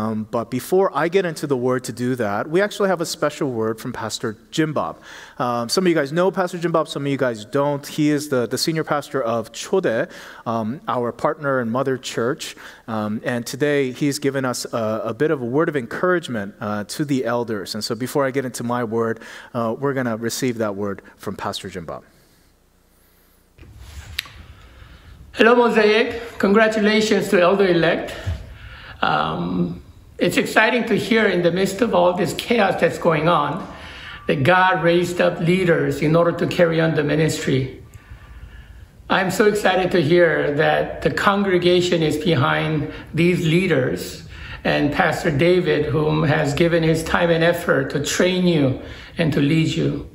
Um, but before I get into the word to do that, we actually have a special word from Pastor Jim Bob. Um, some of you guys know Pastor Jim Bob, some of you guys don't. He is the, the senior pastor of Chode, um, our partner and mother church. Um, and today he's given us a, a, bit of a word of encouragement uh, to the elders. And so before I get into my word, uh, we're going to receive that word from Pastor Jim Bob. Hello, Mosaic. Congratulations to elder elect. Um, it's exciting to hear in the midst of all this chaos that's going on that God raised up leaders in order to carry on the ministry. I'm so excited to hear that the congregation is behind these leaders and Pastor David, whom has given his time and effort to train you and to lead you.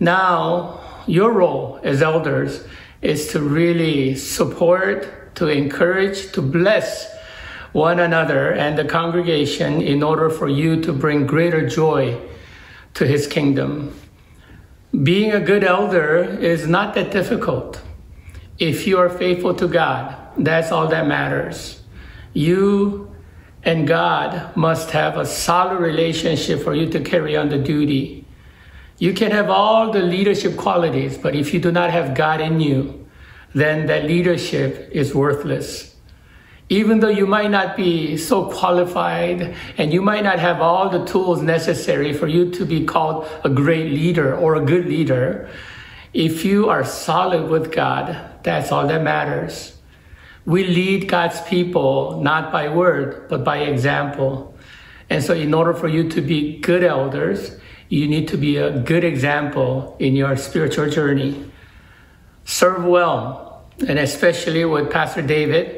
Now, your role as elders is to really support, to encourage, to bless one another and the congregation in order for you to bring greater joy to his kingdom. Being a good elder is not that difficult. If you are faithful to God, that's all that matters. You and God must have a solid relationship for you to carry on the duty. You can have all the leadership qualities, but if you do not have God in you, then that leadership is worthless even though you might not be so qualified and you might not have all the tools necessary for you to be called a great leader or a good leader, if you are solid with God, that's all that matters. We lead God's people not by word, but by example. And so, in order for you to be good elders, you need to be a good example in your spiritual journey. Serve well, and especially with Pastor David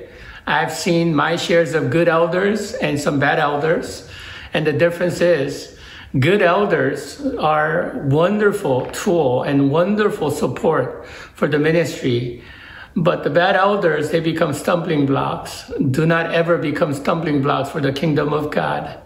I've seen my shares of good elders and some bad elders. And the difference is good elders are wonderful tool and wonderful support for the ministry. But the bad elders, they become stumbling blocks. Do not ever become stumbling blocks for the kingdom of God.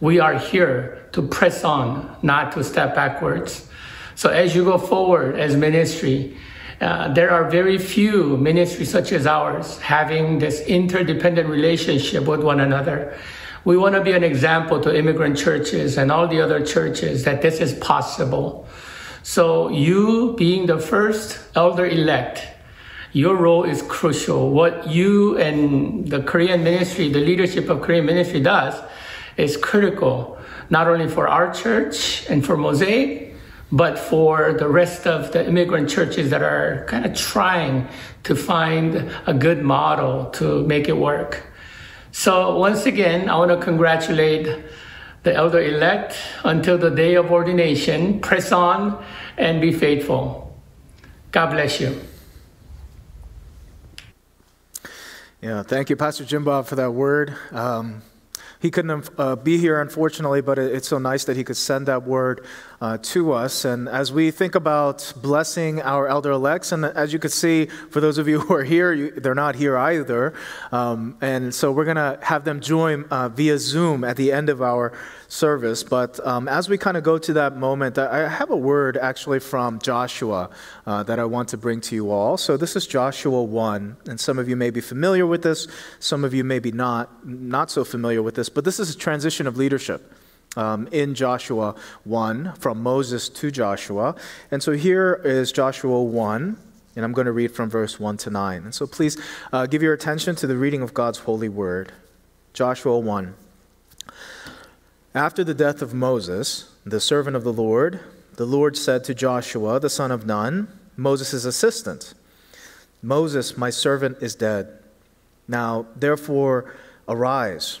We are here to press on, not to step backwards. So as you go forward as ministry, uh, there are very few ministries such as ours having this interdependent relationship with one another. We want to be an example to immigrant churches and all the other churches that this is possible. So you being the first elder elect, your role is crucial. What you and the Korean ministry, the leadership of Korean ministry does is critical, not only for our church and for Mosaic, but for the rest of the immigrant churches that are kind of trying to find a good model to make it work. So, once again, I want to congratulate the elder elect until the day of ordination. Press on and be faithful. God bless you. Yeah, thank you, Pastor Jim Bob, for that word. Um, he couldn't uh, be here, unfortunately, but it's so nice that he could send that word uh, to us. And as we think about blessing our elder elects, and as you can see, for those of you who are here, you, they're not here either. Um, and so we're going to have them join uh, via Zoom at the end of our service. But um, as we kind of go to that moment, I have a word actually from Joshua uh, that I want to bring to you all. So this is Joshua 1, and some of you may be familiar with this, some of you may be not, not so familiar with this, but this is a transition of leadership. Um, in Joshua 1, from Moses to Joshua. And so here is Joshua 1, and I'm going to read from verse 1 to 9. And so please uh, give your attention to the reading of God's holy word. Joshua 1. After the death of Moses, the servant of the Lord, the Lord said to Joshua, the son of Nun, Moses' assistant, Moses, my servant, is dead. Now, therefore, arise,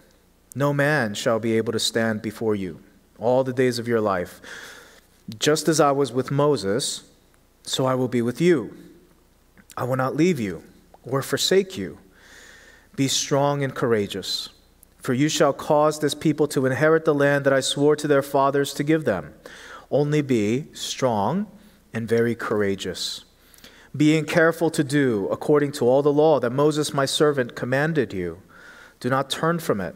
No man shall be able to stand before you all the days of your life. Just as I was with Moses, so I will be with you. I will not leave you or forsake you. Be strong and courageous For you shall cause this people to inherit the land that I swore to their fathers to give them. Only be strong and very courageous, being careful to do according to all the law that Moses my servant commanded you. Do not turn from it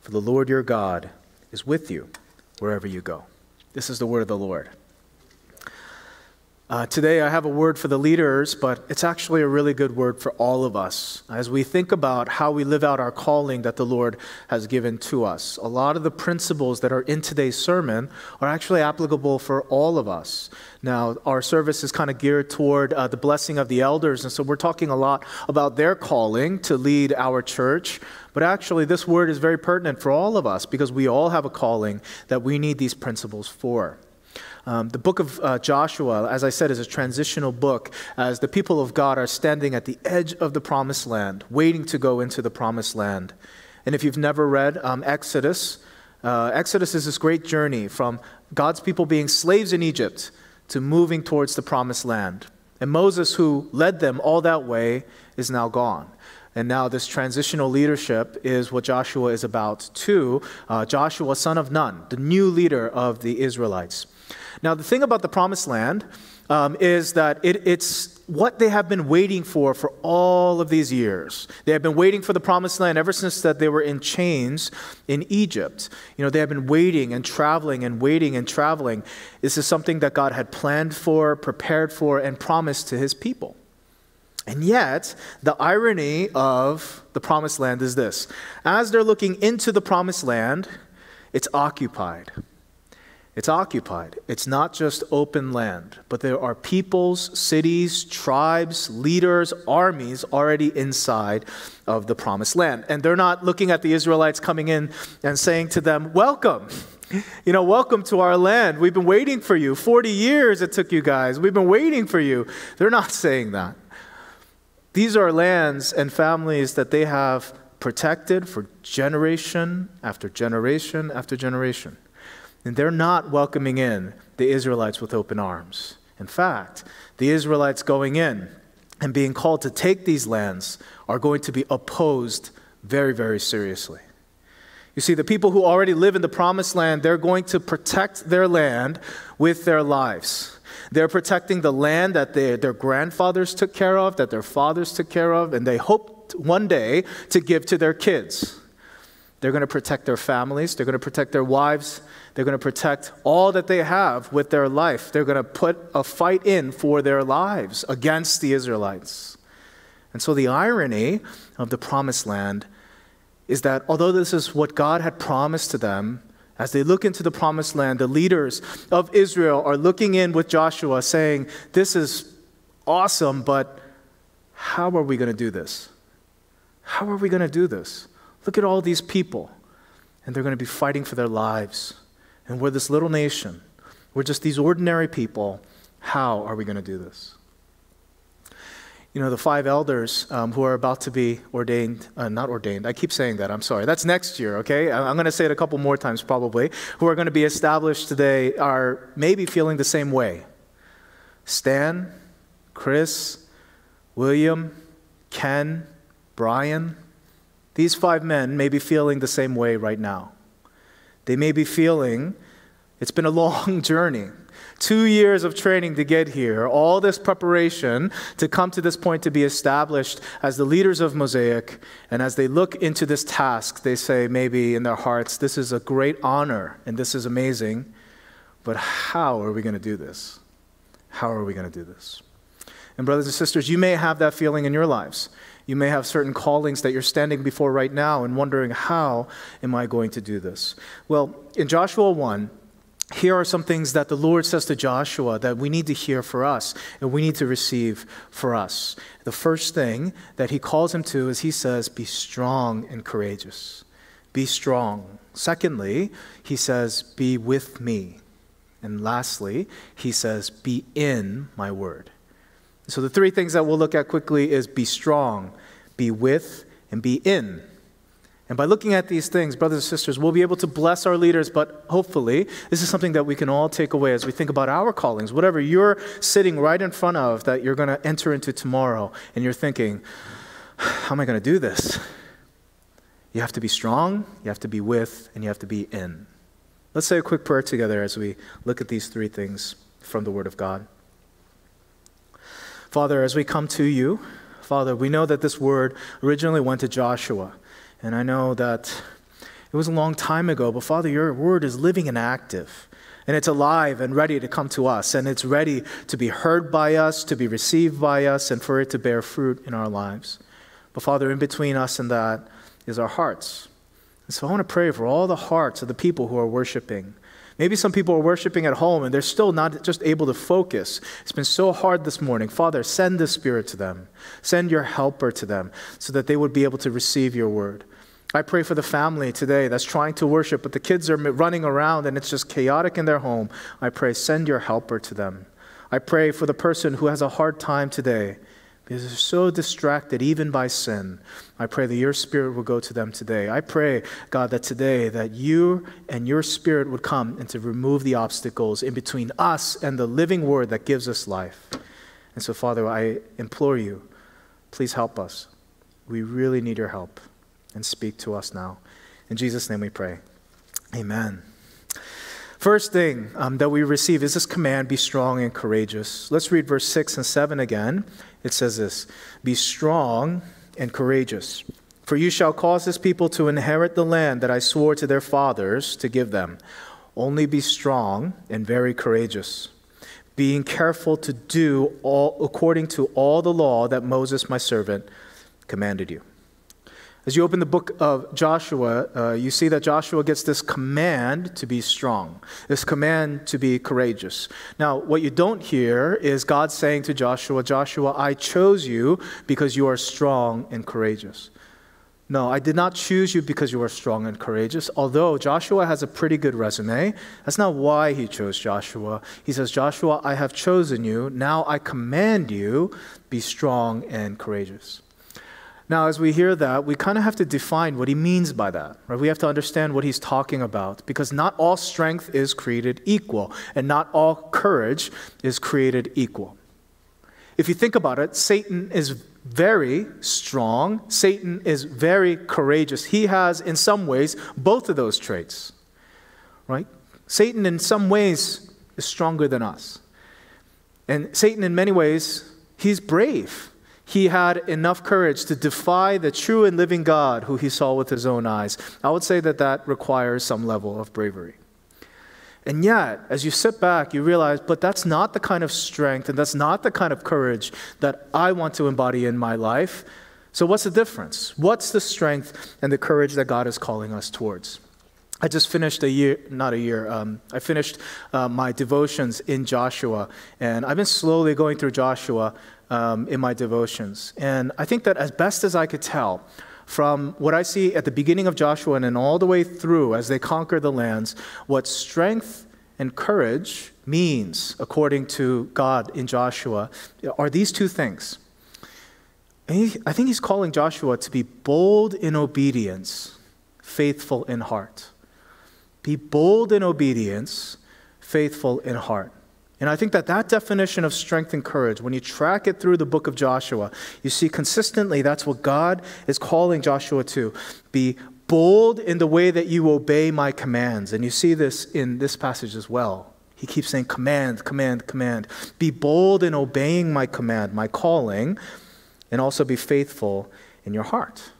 for the Lord your God is with you wherever you go. This is the word of the Lord. Uh, today, I have a word for the leaders, but it's actually a really good word for all of us as we think about how we live out our calling that the Lord has given to us. A lot of the principles that are in today's sermon are actually applicable for all of us. Now, our service is kind of geared toward uh, the blessing of the elders, and so we're talking a lot about their calling to lead our church. But actually, this word is very pertinent for all of us because we all have a calling that we need these principles for. Um, the book of uh, Joshua, as I said, is a transitional book as the people of God are standing at the edge of the promised land, waiting to go into the promised land. And if you've never read um, Exodus, uh, Exodus is this great journey from God's people being slaves in Egypt to moving towards the promised land. And Moses, who led them all that way, is now gone. And now, this transitional leadership is what Joshua is about to uh, Joshua, son of Nun, the new leader of the Israelites. Now, the thing about the promised land um, is that it, it's what they have been waiting for for all of these years. They have been waiting for the promised land ever since that they were in chains in Egypt. You know, they have been waiting and traveling and waiting and traveling. This is something that God had planned for, prepared for, and promised to his people. And yet, the irony of the promised land is this as they're looking into the promised land, it's occupied. It's occupied. It's not just open land, but there are peoples, cities, tribes, leaders, armies already inside of the promised land. And they're not looking at the Israelites coming in and saying to them, Welcome. You know, welcome to our land. We've been waiting for you. 40 years it took you guys. We've been waiting for you. They're not saying that. These are lands and families that they have protected for generation after generation after generation. And they're not welcoming in the Israelites with open arms. In fact, the Israelites going in and being called to take these lands are going to be opposed very, very seriously. You see, the people who already live in the promised land, they're going to protect their land with their lives. They're protecting the land that they, their grandfathers took care of, that their fathers took care of, and they hoped one day to give to their kids. They're going to protect their families, they're going to protect their wives, they're going to protect all that they have with their life. They're going to put a fight in for their lives against the Israelites. And so the irony of the promised land is that although this is what God had promised to them, as they look into the promised land, the leaders of Israel are looking in with Joshua saying, This is awesome, but how are we going to do this? How are we going to do this? Look at all these people, and they're going to be fighting for their lives. And we're this little nation. We're just these ordinary people. How are we going to do this? You know, the five elders um, who are about to be ordained, uh, not ordained, I keep saying that, I'm sorry. That's next year, okay? I'm going to say it a couple more times probably, who are going to be established today are maybe feeling the same way. Stan, Chris, William, Ken, Brian, these five men may be feeling the same way right now. They may be feeling it's been a long journey. Two years of training to get here, all this preparation to come to this point to be established as the leaders of Mosaic. And as they look into this task, they say, maybe in their hearts, this is a great honor and this is amazing, but how are we going to do this? How are we going to do this? And, brothers and sisters, you may have that feeling in your lives. You may have certain callings that you're standing before right now and wondering, how am I going to do this? Well, in Joshua 1, here are some things that the Lord says to Joshua that we need to hear for us and we need to receive for us. The first thing that he calls him to is he says, Be strong and courageous. be strong. Secondly, he says, be with me. And lastly, he says, be in my word. So the three things that we'll look at quickly is be strong, be with, and be in. And by looking at these things, brothers and sisters, we'll be able to bless our leaders, but hopefully, this is something that we can all take away as we think about our callings. Whatever you're sitting right in front of that you're going to enter into tomorrow, and you're thinking, how am I going to do this? You have to be strong, you have to be with, and you have to be in. Let's say a quick prayer together as we look at these three things from the Word of God. Father, as we come to you, Father, we know that this word originally went to Joshua. And I know that it was a long time ago, but Father, your word is living and active. And it's alive and ready to come to us. And it's ready to be heard by us, to be received by us, and for it to bear fruit in our lives. But Father, in between us and that is our hearts. And so I want to pray for all the hearts of the people who are worshiping. Maybe some people are worshiping at home and they're still not just able to focus. It's been so hard this morning. Father, send the Spirit to them. Send your helper to them so that they would be able to receive your word. I pray for the family today that's trying to worship, but the kids are running around and it's just chaotic in their home. I pray, send your helper to them. I pray for the person who has a hard time today because they're so distracted even by sin. I pray that your spirit will go to them today. I pray, God, that today that you and your spirit would come and to remove the obstacles in between us and the living word that gives us life. And so, Father, I implore you, please help us. We really need your help. And speak to us now. In Jesus' name we pray. Amen. First thing um, that we receive is this command be strong and courageous. Let's read verse 6 and 7 again. It says this Be strong and courageous, for you shall cause this people to inherit the land that I swore to their fathers to give them. Only be strong and very courageous, being careful to do all according to all the law that Moses my servant commanded you. As you open the book of Joshua, uh, you see that Joshua gets this command to be strong, this command to be courageous. Now, what you don't hear is God saying to Joshua, Joshua, I chose you because you are strong and courageous. No, I did not choose you because you are strong and courageous. Although Joshua has a pretty good resume, that's not why he chose Joshua. He says, Joshua, I have chosen you. Now I command you, be strong and courageous. Now, as we hear that, we kind of have to define what he means by that. Right? We have to understand what he's talking about because not all strength is created equal, and not all courage is created equal. If you think about it, Satan is very strong, Satan is very courageous. He has, in some ways, both of those traits. Right? Satan, in some ways, is stronger than us. And Satan, in many ways, he's brave he had enough courage to defy the true and living God who he saw with his own eyes. I would say that that requires some level of bravery. And yet, as you sit back, you realize, but that's not the kind of strength and that's not the kind of courage that I want to embody in my life. So, what's the difference? What's the strength and the courage that God is calling us towards? I just finished a year, not a year, um, I finished uh, my devotions in Joshua, and I've been slowly going through Joshua um, in my devotions. And I think that as best as I could tell, from what I see at the beginning of Joshua and then all the way through as they conquer the lands, what strength and courage means, according to God in Joshua, are these two things. He, I think he's calling Joshua to be bold in obedience, faithful in heart. Be bold in obedience, faithful in heart. And I think that that definition of strength and courage, when you track it through the book of Joshua, you see consistently that's what God is calling Joshua to. Be bold in the way that you obey my commands. And you see this in this passage as well. He keeps saying, command, command, command. Be bold in obeying my command, my calling, and also be faithful in your heart.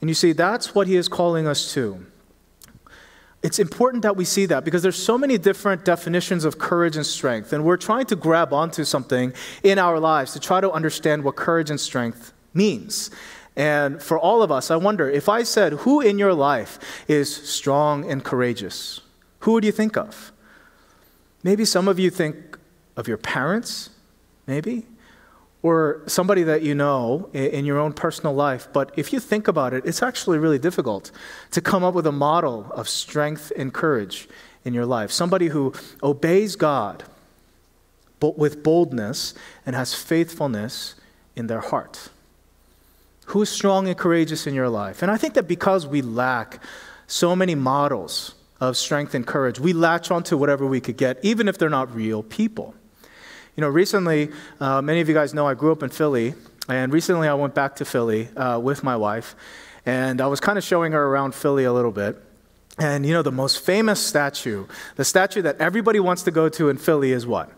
And you see, that's what he is calling us to. It's important that we see that because there's so many different definitions of courage and strength, and we're trying to grab onto something in our lives to try to understand what courage and strength means. And for all of us, I wonder if I said, Who in your life is strong and courageous? Who would you think of? Maybe some of you think of your parents, maybe, or somebody that you know in your own personal life. But if you think about it, it's actually really difficult to come up with a model of strength and courage in your life. Somebody who obeys God but with boldness and has faithfulness in their heart. Who is strong and courageous in your life? And I think that because we lack so many models of strength and courage, we latch onto whatever we could get, even if they're not real people. You know, recently, uh, many of you guys know I grew up in Philly, and recently I went back to Philly uh, with my wife, and I was kind of showing her around Philly a little bit. And you know, the most famous statue, the statue that everybody wants to go to in Philly is what?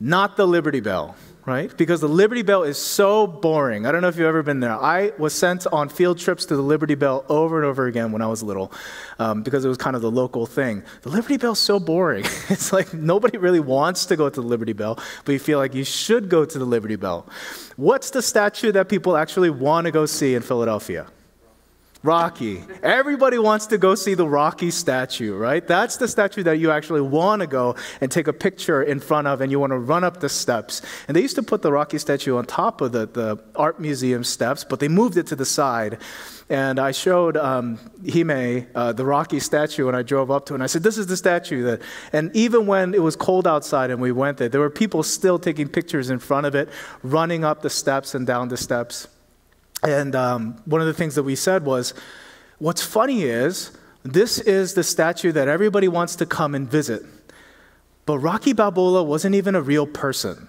Not the Liberty Bell right? Because the Liberty Bell is so boring. I don't know if you've ever been there. I was sent on field trips to the Liberty Bell over and over again when I was little um, because it was kind of the local thing. The Liberty Bell's so boring. it's like nobody really wants to go to the Liberty Bell, but you feel like you should go to the Liberty Bell. What's the statue that people actually want to go see in Philadelphia? Rocky. Everybody wants to go see the Rocky statue, right? That's the statue that you actually want to go and take a picture in front of, and you want to run up the steps. And they used to put the Rocky statue on top of the, the art museum steps, but they moved it to the side. And I showed um, Hime uh, the Rocky statue, and I drove up to it, and I said, This is the statue. That, and even when it was cold outside and we went there, there were people still taking pictures in front of it, running up the steps and down the steps. And um, one of the things that we said was, what's funny is, this is the statue that everybody wants to come and visit. But Rocky Balboa wasn't even a real person.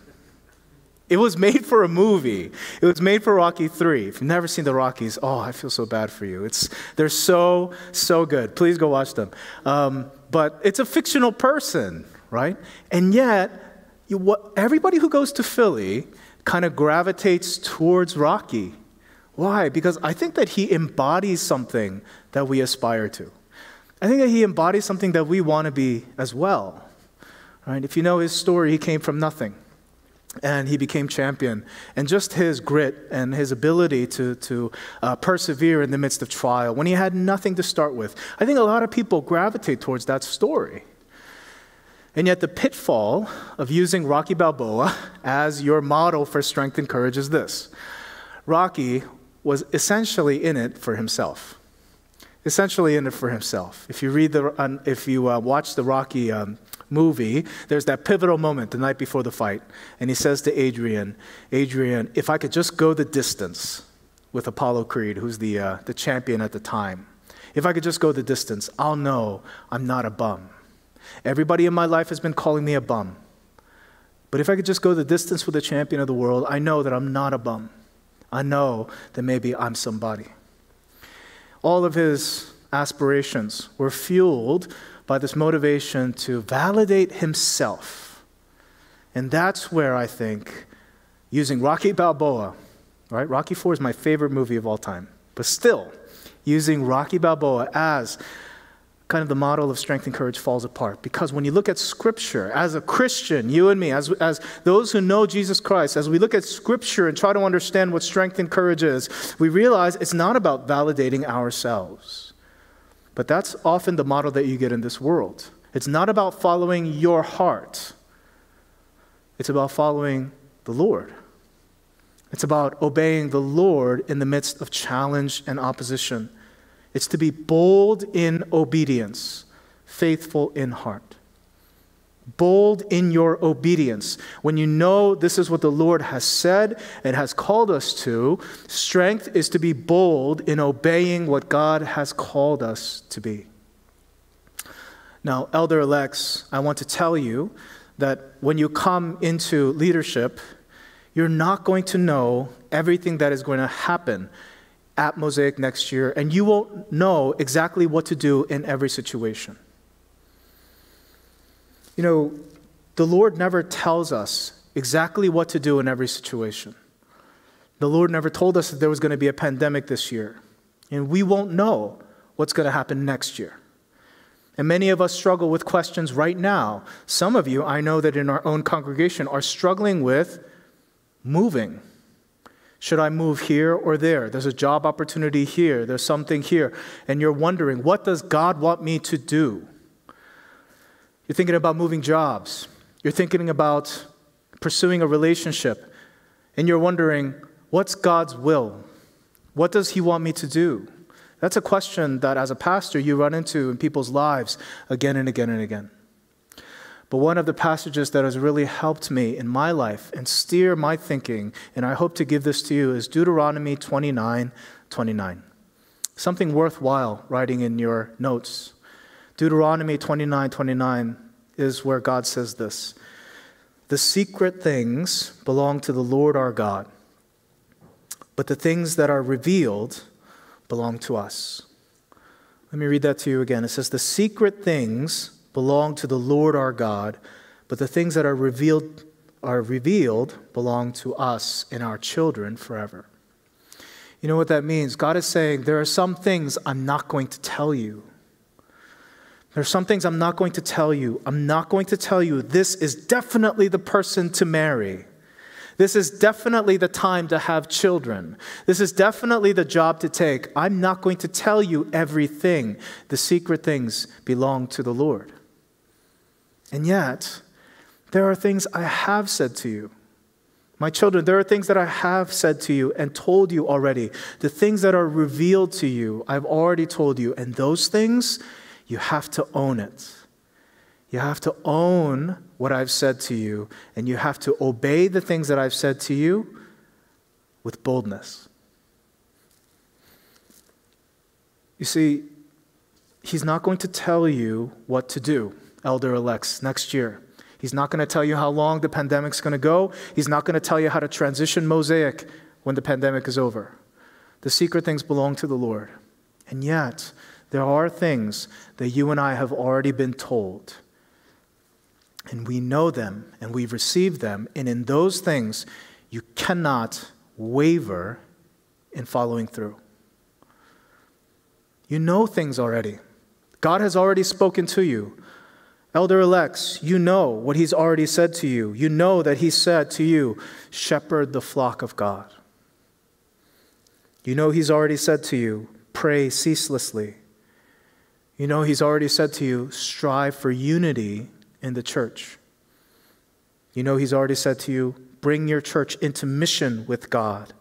It was made for a movie. It was made for Rocky 3. If you've never seen the Rockies, oh, I feel so bad for you. It's, they're so, so good. Please go watch them. Um, but it's a fictional person, right? And yet, you, what, everybody who goes to Philly kind of gravitates towards Rocky. Why? Because I think that he embodies something that we aspire to. I think that he embodies something that we want to be as well. Right? If you know his story, he came from nothing and he became champion. And just his grit and his ability to, to uh, persevere in the midst of trial when he had nothing to start with. I think a lot of people gravitate towards that story. And yet, the pitfall of using Rocky Balboa as your model for strength and courage is this Rocky was essentially in it for himself. Essentially in it for himself. If you read the, if you uh, watch the Rocky um, movie, there's that pivotal moment the night before the fight, and he says to Adrian, Adrian, if I could just go the distance with Apollo Creed, who's the, uh, the champion at the time, if I could just go the distance, I'll know I'm not a bum. Everybody in my life has been calling me a bum. But if I could just go the distance with the champion of the world, I know that I'm not a bum. I know that maybe I'm somebody. All of his aspirations were fueled by this motivation to validate himself. And that's where I think using Rocky Balboa, right? Rocky 4 is my favorite movie of all time, but still, using Rocky Balboa as kind of the model of strength and courage falls apart. Because when you look at Scripture, as a Christian, you and me, as, as those who know Jesus Christ, as we look at Scripture and try to understand what strength and courage is, we realize it's not about validating ourselves. But that's often the model that you get in this world. It's not about following your heart, it's about following the Lord. It's about obeying the Lord in the midst of challenge and opposition. It's to be bold in obedience, faithful in heart. Bold in your obedience. When you know this is what the Lord has said and has called us to, strength is to be bold in obeying what God has called us to be. Now, elder elects, I want to tell you that when you come into leadership, you're not going to know everything that is going to happen at Mosaic next year, and you won't know exactly what to do in every situation. You know, the Lord never tells us exactly what to do in every situation. The Lord never told us that there was going to be a pandemic this year, and we won't know what's going to happen next year. And many of us struggle with questions right now. Some of you, I know that in our own congregation, are struggling with moving should I move here or there? There's a job opportunity here, there's something here. And you're wondering, what does God want me to do? You're thinking about moving jobs, you're thinking about pursuing a relationship. and you're wondering, what's God's will? What does He want me to do? That's a question that, as a pastor, you run into in people's lives again and again and again. But one of the passages that has really helped me in my life and steer my thinking, and I hope to give this to you, is Deuteronomy 29 29. Something worthwhile writing in your notes. Deuteronomy 29 29 is where God says this The secret things belong to the Lord our God, but the things that are revealed belong to us. Let me read that to you again. It says, The secret things belong to the Lord our God, but the things that are revealed are revealed belong to us and our children forever. You know what that means? God is saying, There are some things I'm not going to tell you. There are some things I'm not going to tell you. I'm not going to tell you this is definitely the person to marry. This is definitely the time to have children. This is definitely the job to take. I'm not going to tell you everything. The secret things belong to the Lord. And yet, there are things I have said to you. My children, there are things that I have said to you and told you already. The things that are revealed to you, I've already told you. And those things, you have to own it. You have to own what I've said to you, and you have to obey the things that I've said to you with boldness. You see, He's not going to tell you what to do, elder elects, next year. He's not going to tell you how long the pandemic's going to go. He's not going to tell you how to transition Mosaic when the pandemic is over. The secret things belong to the Lord. And yet, there are things that you and I have already been told. And we know them and we've received them. And in those things, you cannot waver in following through. You know things already. God has already spoken to you. Elder elects, you know what he's already said to you. You know that he said to you, shepherd the flock of God. You know he's already said to you, pray ceaselessly. You know he's already said to you, strive for unity in the church. You know he's already said to you, bring your church into mission with God.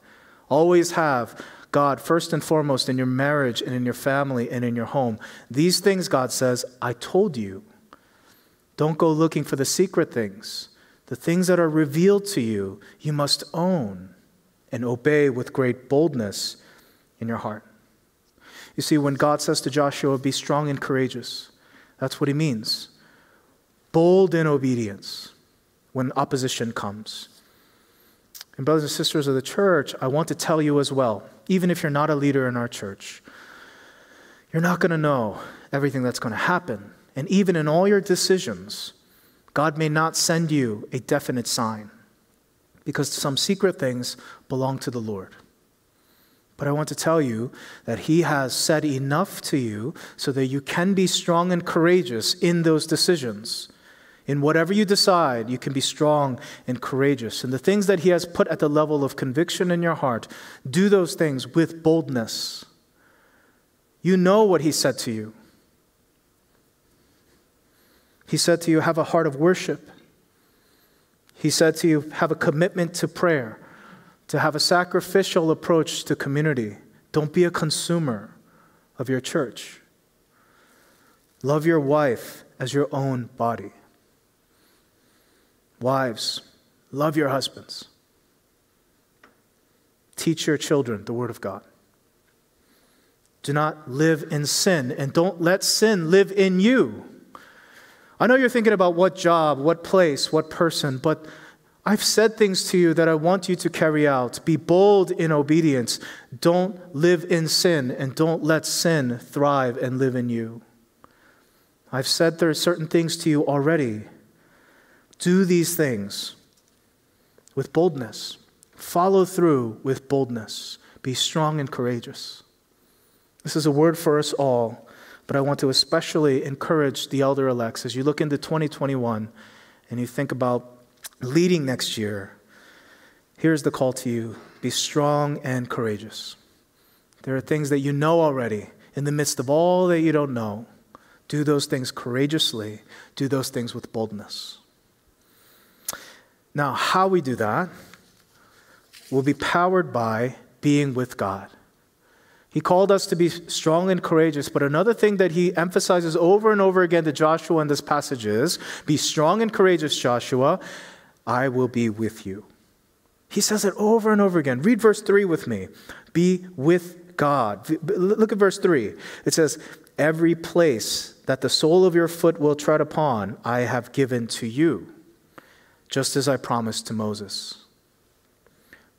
Always have God first and foremost in your marriage and in your family and in your home. These things, God says, I told you. Don't go looking for the secret things. The things that are revealed to you, you must own and obey with great boldness in your heart. You see, when God says to Joshua, Be strong and courageous, that's what he means. Bold in obedience when opposition comes. And, brothers and sisters of the church, I want to tell you as well, even if you're not a leader in our church, you're not going to know everything that's going to happen. And even in all your decisions, God may not send you a definite sign because some secret things belong to the Lord. But I want to tell you that He has said enough to you so that you can be strong and courageous in those decisions. In whatever you decide, you can be strong and courageous. And the things that He has put at the level of conviction in your heart, do those things with boldness. You know what He said to you. He said to you, have a heart of worship. He said to you, have a commitment to prayer, to have a sacrificial approach to community. Don't be a consumer of your church. Love your wife as your own body. Wives, love your husbands. Teach your children the Word of God. Do not live in sin, and don't let sin live in you. I know you're thinking about what job, what place, what person, but I've said things to you that I want you to carry out. Be bold in obedience. Don't live in sin, and don't let sin thrive and live in you. I've said there are certain things to you already. Do these things with boldness. Follow through with boldness. Be strong and courageous. This is a word for us all but I want to especially encourage the elder elects as you look into 2021 and you think about leading next year. Here's the call to you be strong and courageous. There are things that you know already in the midst of all that you don't know. Do those things courageously, do those things with boldness. Now, how we do that, will be powered by being with God. He called us to be strong and courageous, but another thing that he emphasizes over and over again to Joshua in this passage is be strong and courageous, Joshua. I will be with you. He says it over and over again. Read verse 3 with me. Be with God. Look at verse 3. It says, Every place that the sole of your foot will tread upon, I have given to you, just as I promised to Moses.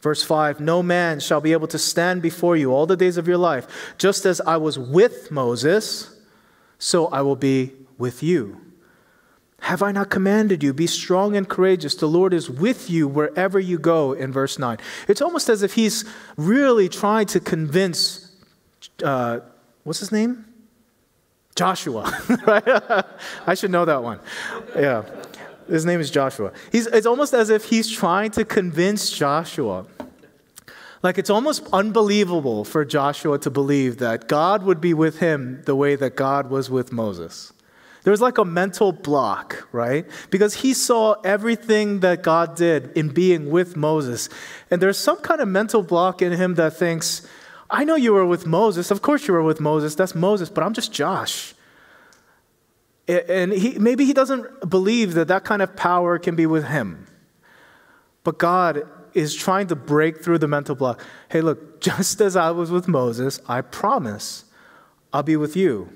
Verse 5 No man shall be able to stand before you all the days of your life. Just as I was with Moses, so I will be with you. Have I not commanded you? Be strong and courageous. The Lord is with you wherever you go, in verse 9. It's almost as if he's really trying to convince, uh, what's his name? Joshua, right? I should know that one. Yeah. His name is Joshua. He's, it's almost as if he's trying to convince Joshua. Like it's almost unbelievable for Joshua to believe that God would be with him the way that God was with Moses. There was like a mental block, right? Because he saw everything that God did in being with Moses. And there's some kind of mental block in him that thinks, I know you were with Moses. Of course you were with Moses. That's Moses, but I'm just Josh. And he, maybe he doesn't believe that that kind of power can be with him. But God is trying to break through the mental block. Hey, look, just as I was with Moses, I promise I'll be with you.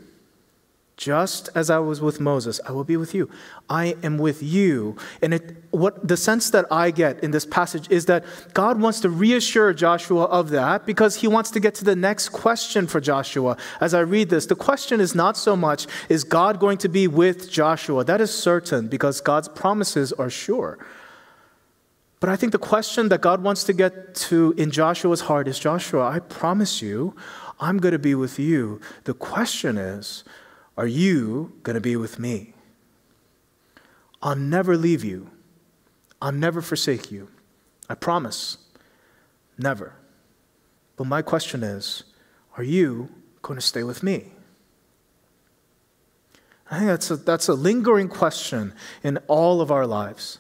Just as I was with Moses, I will be with you. I am with you. And it, what the sense that I get in this passage is that God wants to reassure Joshua of that because he wants to get to the next question for Joshua. As I read this, the question is not so much, is God going to be with Joshua? That is certain because God's promises are sure. But I think the question that God wants to get to in Joshua's heart is Joshua, I promise you, I'm going to be with you. The question is, are you going to be with me? I'll never leave you. I'll never forsake you. I promise. Never. But my question is are you going to stay with me? I think that's a, that's a lingering question in all of our lives.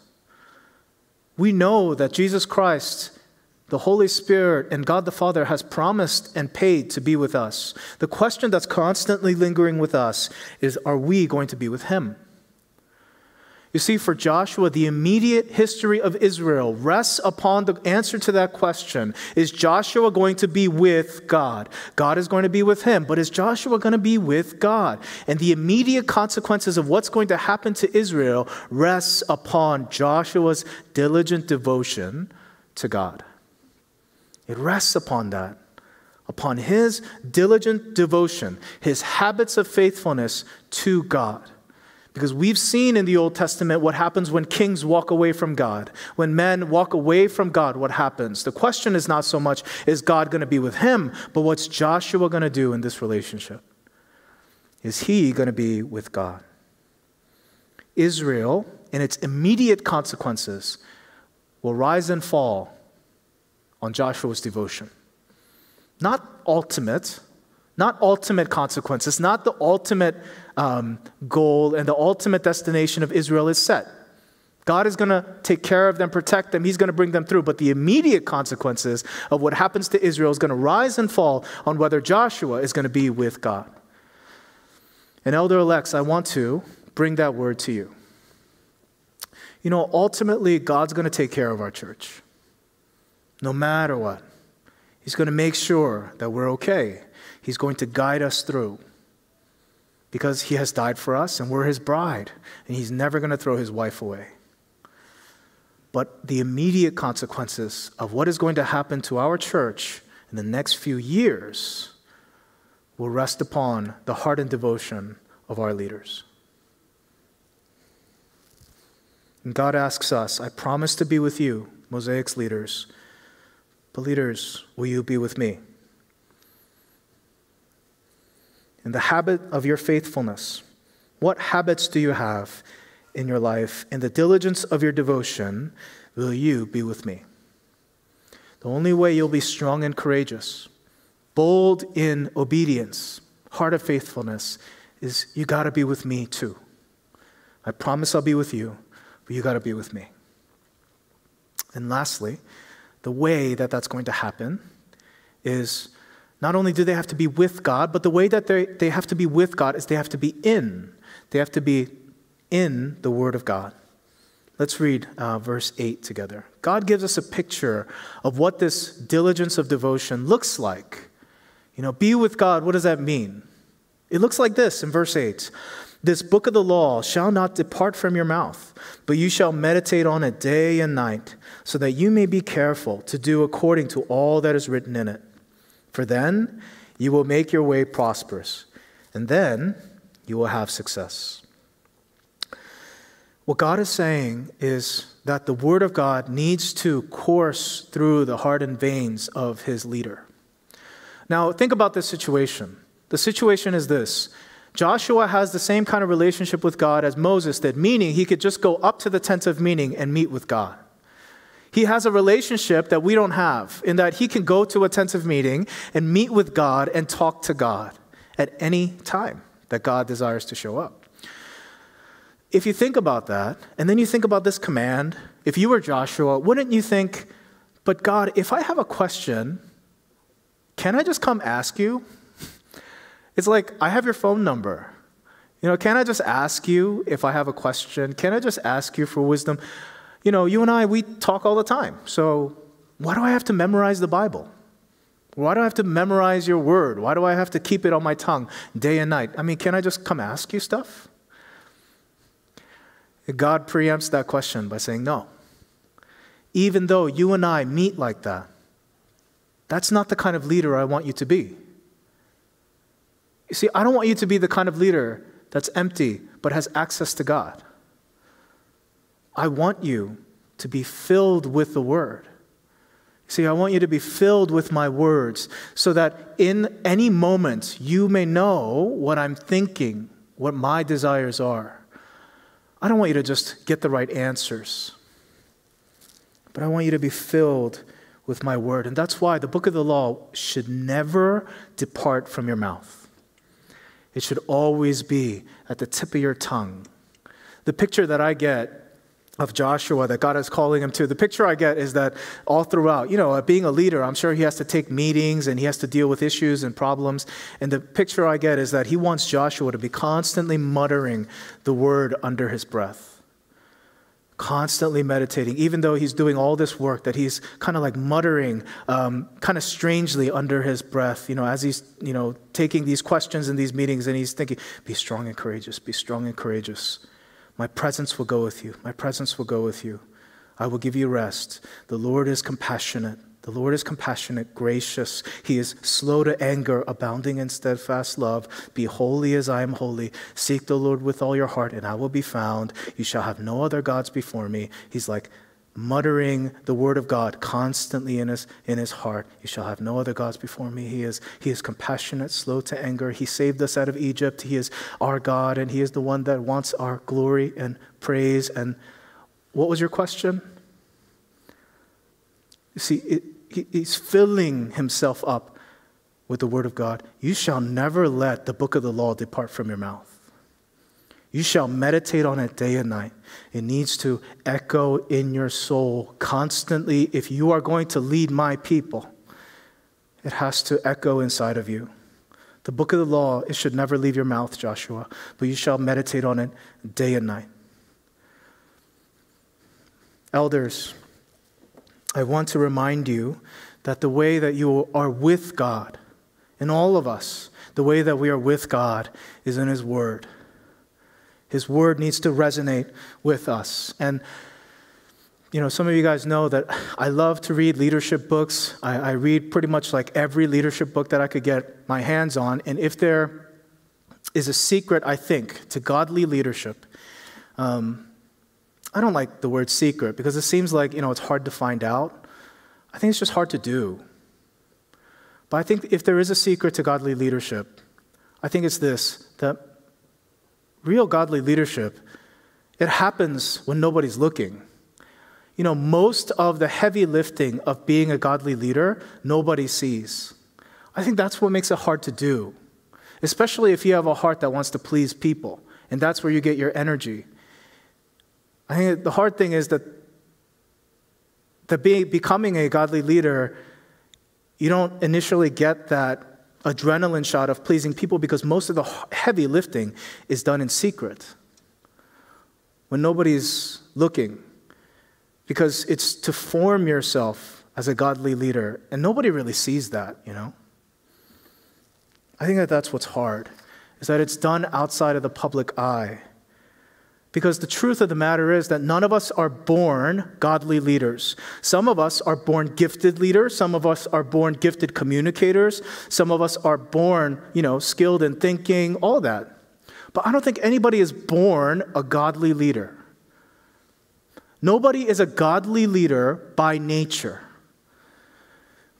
We know that Jesus Christ the Holy Spirit and God the Father has promised and paid to be with us. The question that's constantly lingering with us is are we going to be with Him? You see, for Joshua, the immediate history of Israel rests upon the answer to that question Is Joshua going to be with God? God is going to be with him, but is Joshua going to be with God? And the immediate consequences of what's going to happen to Israel rests upon Joshua's diligent devotion to God. It rests upon that, upon his diligent devotion, his habits of faithfulness to God. Because we've seen in the Old Testament what happens when kings walk away from God. When men walk away from God, what happens? The question is not so much, is God going to be with him, but what's Joshua going to do in this relationship? Is he going to be with God? Israel, in its immediate consequences, will rise and fall on Joshua's devotion. Not ultimate, not ultimate consequences, not the ultimate um, goal and the ultimate destination of Israel is set. God is going to take care of them, protect them, He's going to bring them through. But the immediate consequences of what happens to Israel is going to rise and fall on whether Joshua is going to be with God. And, elder elects, I want to bring that word to you. You know, ultimately, God's going to take care of our church no matter what. He's going to make sure that we're okay. He's going to guide us through because He has died for us and we're His bride, and He's never going to throw His wife away. But the immediate consequences of what is going to happen to our church in the next few years will rest upon the heart and devotion of our leaders. And God asks us, I promise to be with you, Mosaic's leaders leaders, will you be with me? In the habit of your faithfulness, what habits do you have in your life? In the diligence of your devotion, will you be with me? The only way you'll be strong and courageous, bold in obedience, heart of faithfulness, is you got to be with me too. I promise I'll be with you, but you got to be with me. And lastly, the way that that's going to happen is not only do they have to be with God, but the way that they, they have to be with God is they have to be in. They have to be in the Word of God. Let's read uh, verse 8 together. God gives us a picture of what this diligence of devotion looks like. You know, be with God, what does that mean? It looks like this in verse 8 This book of the law shall not depart from your mouth, but you shall meditate on it day and night, so that you may be careful to do according to all that is written in it. For then you will make your way prosperous, and then you will have success. What God is saying is that the Word of God needs to course through the heart and veins of his leader. Now, think about this situation. The situation is this Joshua has the same kind of relationship with God as Moses did, meaning he could just go up to the tent of meeting and meet with God. He has a relationship that we don't have, in that he can go to a tent of meeting and meet with God and talk to God at any time that God desires to show up. If you think about that, and then you think about this command, if you were Joshua, wouldn't you think, but God, if I have a question, can I just come ask you? It's like, I have your phone number. You know, can I just ask you if I have a question? Can I just ask you for wisdom? You know, you and I, we talk all the time. So why do I have to memorize the Bible? Why do I have to memorize your word? Why do I have to keep it on my tongue day and night? I mean, can I just come ask you stuff? God preempts that question by saying, No. Even though you and I meet like that, that's not the kind of leader I want you to be. You see, I don't want you to be the kind of leader that's empty but has access to God. I want you to be filled with the Word. See, I want you to be filled with my words so that in any moment you may know what I'm thinking, what my desires are. I don't want you to just get the right answers, but I want you to be filled with my word. And that's why the book of the law should never depart from your mouth. It should always be at the tip of your tongue. The picture that I get of Joshua that God is calling him to. The picture I get is that all throughout, you know, uh, being a leader, I'm sure he has to take meetings and he has to deal with issues and problems. And the picture I get is that he wants Joshua to be constantly muttering the word under his breath. Constantly meditating, even though he's doing all this work, that he's kind of like muttering, um, kind of strangely under his breath, you know, as he's, you know, taking these questions in these meetings and he's thinking, be strong and courageous, be strong and courageous. My presence will go with you. My presence will go with you. I will give you rest. The Lord is compassionate. The Lord is compassionate, gracious. He is slow to anger, abounding in steadfast love. Be holy as I am holy. Seek the Lord with all your heart, and I will be found. You shall have no other gods before me. He's like, muttering the word of God constantly in his, in his heart. You shall have no other gods before me. He is, he is compassionate, slow to anger. He saved us out of Egypt. He is our God, and He is the one that wants our glory and praise. And what was your question? You see, it, he, he's filling himself up with the word of God. You shall never let the book of the law depart from your mouth. You shall meditate on it day and night. It needs to echo in your soul constantly. If you are going to lead my people, it has to echo inside of you. The book of the law, it should never leave your mouth, Joshua, but you shall meditate on it day and night. Elders, I want to remind you that the way that you are with God, in all of us, the way that we are with God is in His Word. His word needs to resonate with us. And, you know, some of you guys know that I love to read leadership books. I, I read pretty much like every leadership book that I could get my hands on. And if there is a secret, I think, to godly leadership, um, I don't like the word secret because it seems like, you know, it's hard to find out. I think it's just hard to do. But I think if there is a secret to godly leadership, I think it's this that real godly leadership, it happens when nobody's looking. You know, most of the heavy lifting of being a godly leader, nobody sees. I think that's what makes it hard to do, especially if you have a heart that wants to please people, and that's where you get your energy. I think the hard thing is that that being, becoming a godly leader, you don't initially get that adrenaline shot of pleasing people because most of the heavy lifting is done in secret when nobody's looking. Because it's to form yourself as a godly leader, and nobody really sees that, you know? I think that that's what's hard, is that it's done outside of the public eye. Because the truth of the matter is that none of us are born godly leaders. Some of us are born gifted leaders. Some of us are born gifted communicators. Some of us are born, you know, skilled in thinking, all that. But I don't think anybody is born a godly leader. Nobody is a godly leader by nature.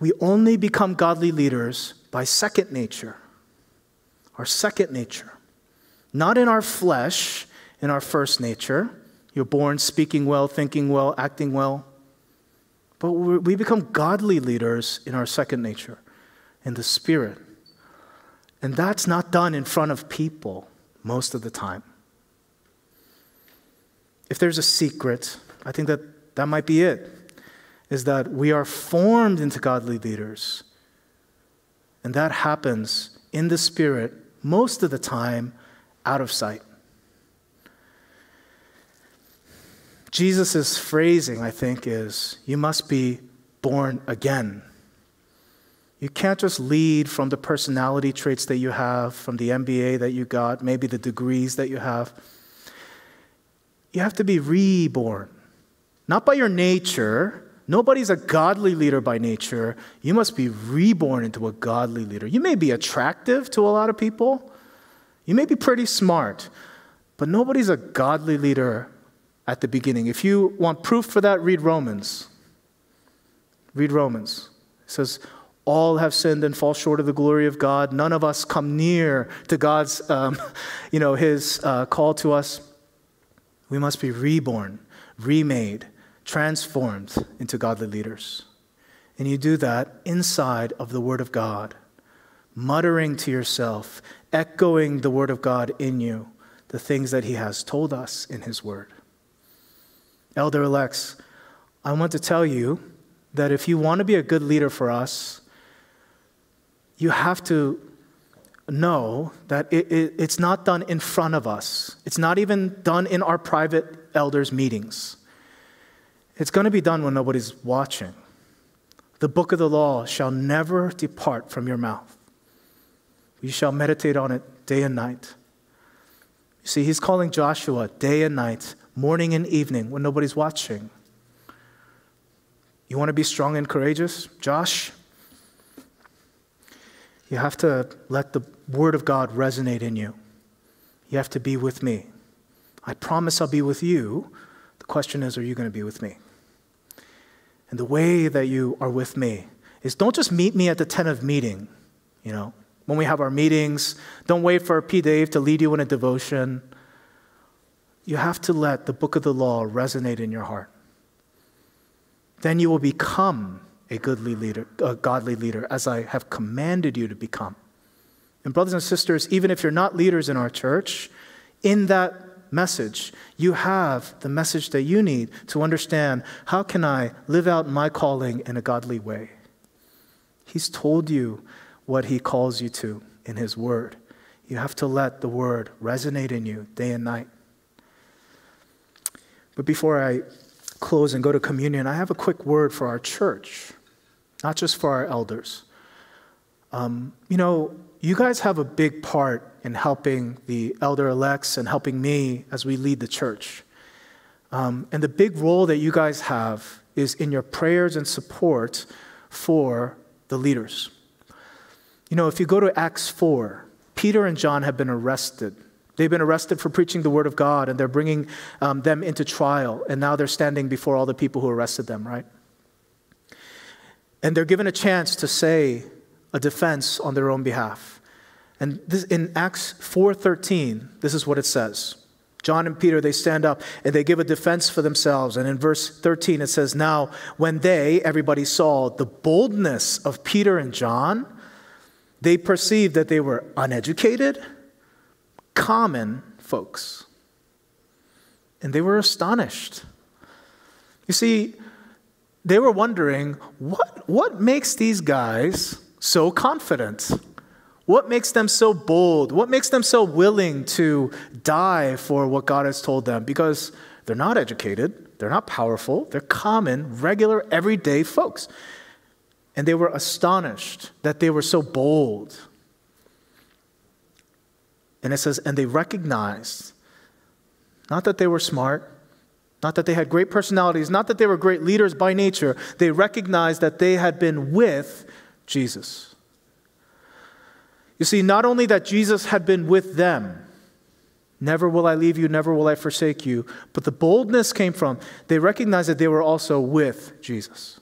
We only become godly leaders by second nature. Our second nature. Not in our flesh in our first nature. You're born speaking well, thinking well, acting well. But we become godly leaders in our second nature, in the spirit. And that's not done in front of people most of the time. If there's a secret, I think that that might be it is that we are formed into godly leaders. And that happens in the spirit most of the time out of sight. Jesus' phrasing, I think, is you must be born again. You can't just lead from the personality traits that you have, from the MBA that you got, maybe the degrees that you have. You have to be reborn. Not by your nature. Nobody's a godly leader by nature. You must be reborn into a godly leader. You may be attractive to a lot of people, you may be pretty smart, but nobody's a godly leader at the beginning. If you want proof for that, read Romans. Read Romans. It says, all have sinned and fall short of the glory of God. None of us come near to God's, um, you know, His uh, call to us. We must be reborn, remade, transformed into godly leaders. And you do that inside of the Word of God, muttering to yourself, echoing the Word of God in you, the things that He has told us in His Word. Elder elects, I want to tell you that if you want to be a good leader for us, you have to know that it, it, it's not done in front of us. It's not even done in our private elders' meetings. It's going to be done when nobody's watching. The book of the law shall never depart from your mouth. You shall meditate on it day and night. You see, he's calling Joshua day and night morning and evening when nobody's watching. You want to be strong and courageous? Josh, you have to let the Word of God resonate in you. You have to be with me. I promise I'll be with you. The question is, are you going to be with me? And the way that you are with me is don't just meet me at the tent of meeting, you know, when we have our meetings. Don't wait for P. Dave to lead you in a devotion. You have to let the book of the law resonate in your heart. Then you will become a goodly leader, a godly leader, as I have commanded you to become. And brothers and sisters, even if you're not leaders in our church, in that message, you have the message that you need to understand how can I live out my calling in a godly way. He's told you what he calls you to in his word. You have to let the word resonate in you day and night. But before I close and go to communion, I have a quick word for our church, not just for our elders. Um, you know, you guys have a big part in helping the elder elects and helping me as we lead the church. Um, and the big role that you guys have is in your prayers and support for the leaders. You know, if you go to Acts 4, Peter and John have been arrested They've been arrested for preaching the word of God, and they're bringing um, them into trial, and now they're standing before all the people who arrested them, right? And they're given a chance to say a defense on their own behalf. And this, in Acts 4:13, this is what it says. John and Peter, they stand up and they give a defense for themselves. And in verse 13, it says, Now, when they, everybody saw the boldness of Peter and John, they perceived that they were uneducated common folks. And they were astonished. You see, they were wondering what, what makes these guys so confident? What makes them so bold? What makes them so willing to die for what God has told them? Because they're not educated, they're not powerful, they're common, regular, everyday folks. And they were astonished that they were so bold. And it says, and they recognized not that they were smart, not that they had great personalities, not that they were great leaders by nature. They recognized that they had been with Jesus. You see, not only that Jesus had been with them, never will I leave you, never will I forsake you, but the boldness came from they recognized that they were also with Jesus.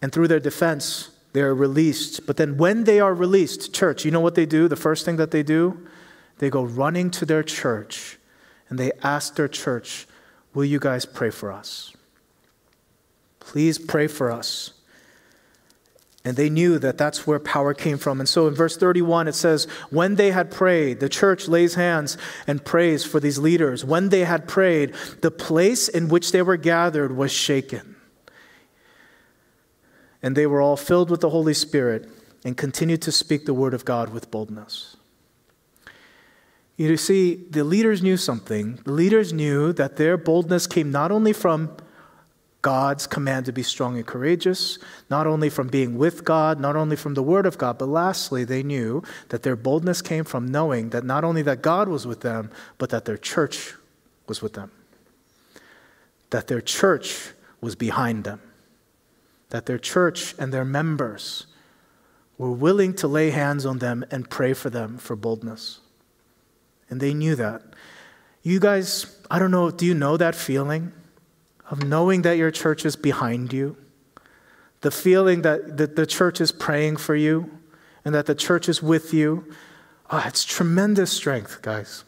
And through their defense, they are released. But then when they are released, church, you know what they do? The first thing that they do? They go running to their church and they ask their church, Will you guys pray for us? Please pray for us. And they knew that that's where power came from. And so in verse 31, it says, When they had prayed, the church lays hands and prays for these leaders. When they had prayed, the place in which they were gathered was shaken. And they were all filled with the Holy Spirit and continued to speak the word of God with boldness. You see, the leaders knew something. The leaders knew that their boldness came not only from God's command to be strong and courageous, not only from being with God, not only from the Word of God, but lastly, they knew that their boldness came from knowing that not only that God was with them, but that their church was with them. That their church was behind them. That their church and their members were willing to lay hands on them and pray for them for boldness. And they knew that. You guys, I don't know, do you know that feeling of knowing that your church is behind you? The feeling that, that the church is praying for you and that the church is with you? Oh, it's tremendous strength, guys.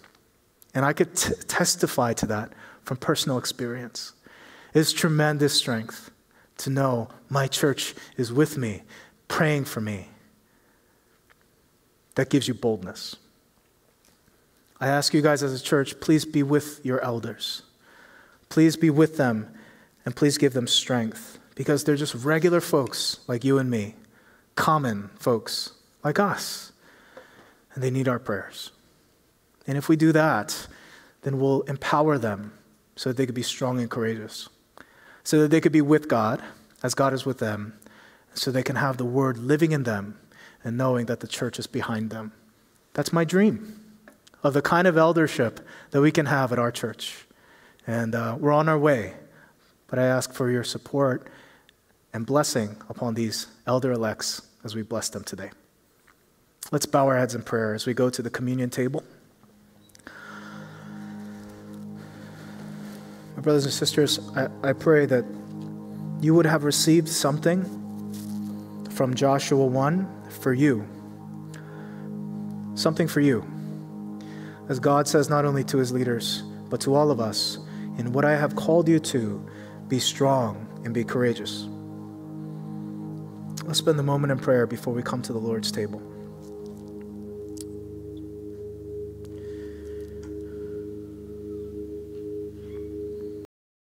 And I could t- testify to that from personal experience. It's tremendous strength to know my church is with me, praying for me. That gives you boldness. I ask you guys as a church, please be with your elders. Please be with them and please give them strength because they're just regular folks like you and me, common folks like us, and they need our prayers. And if we do that, then we'll empower them so that they could be strong and courageous, so that they could be with God as God is with them, so they can have the word living in them and knowing that the church is behind them. That's my dream of the kind of eldership that we can have at our church. And uh, we're on our way. But I ask for your support and blessing upon these elder elects as we bless them today. Let's bow our heads in prayer as we go to the communion table. Brothers and sisters, I, I pray that you would have received something from Joshua 1 for you. Something for you as God says not only to his leaders, but to all of us, in what I have called you to, be strong and be courageous. Let's spend the moment in prayer before we come to the Lord's table.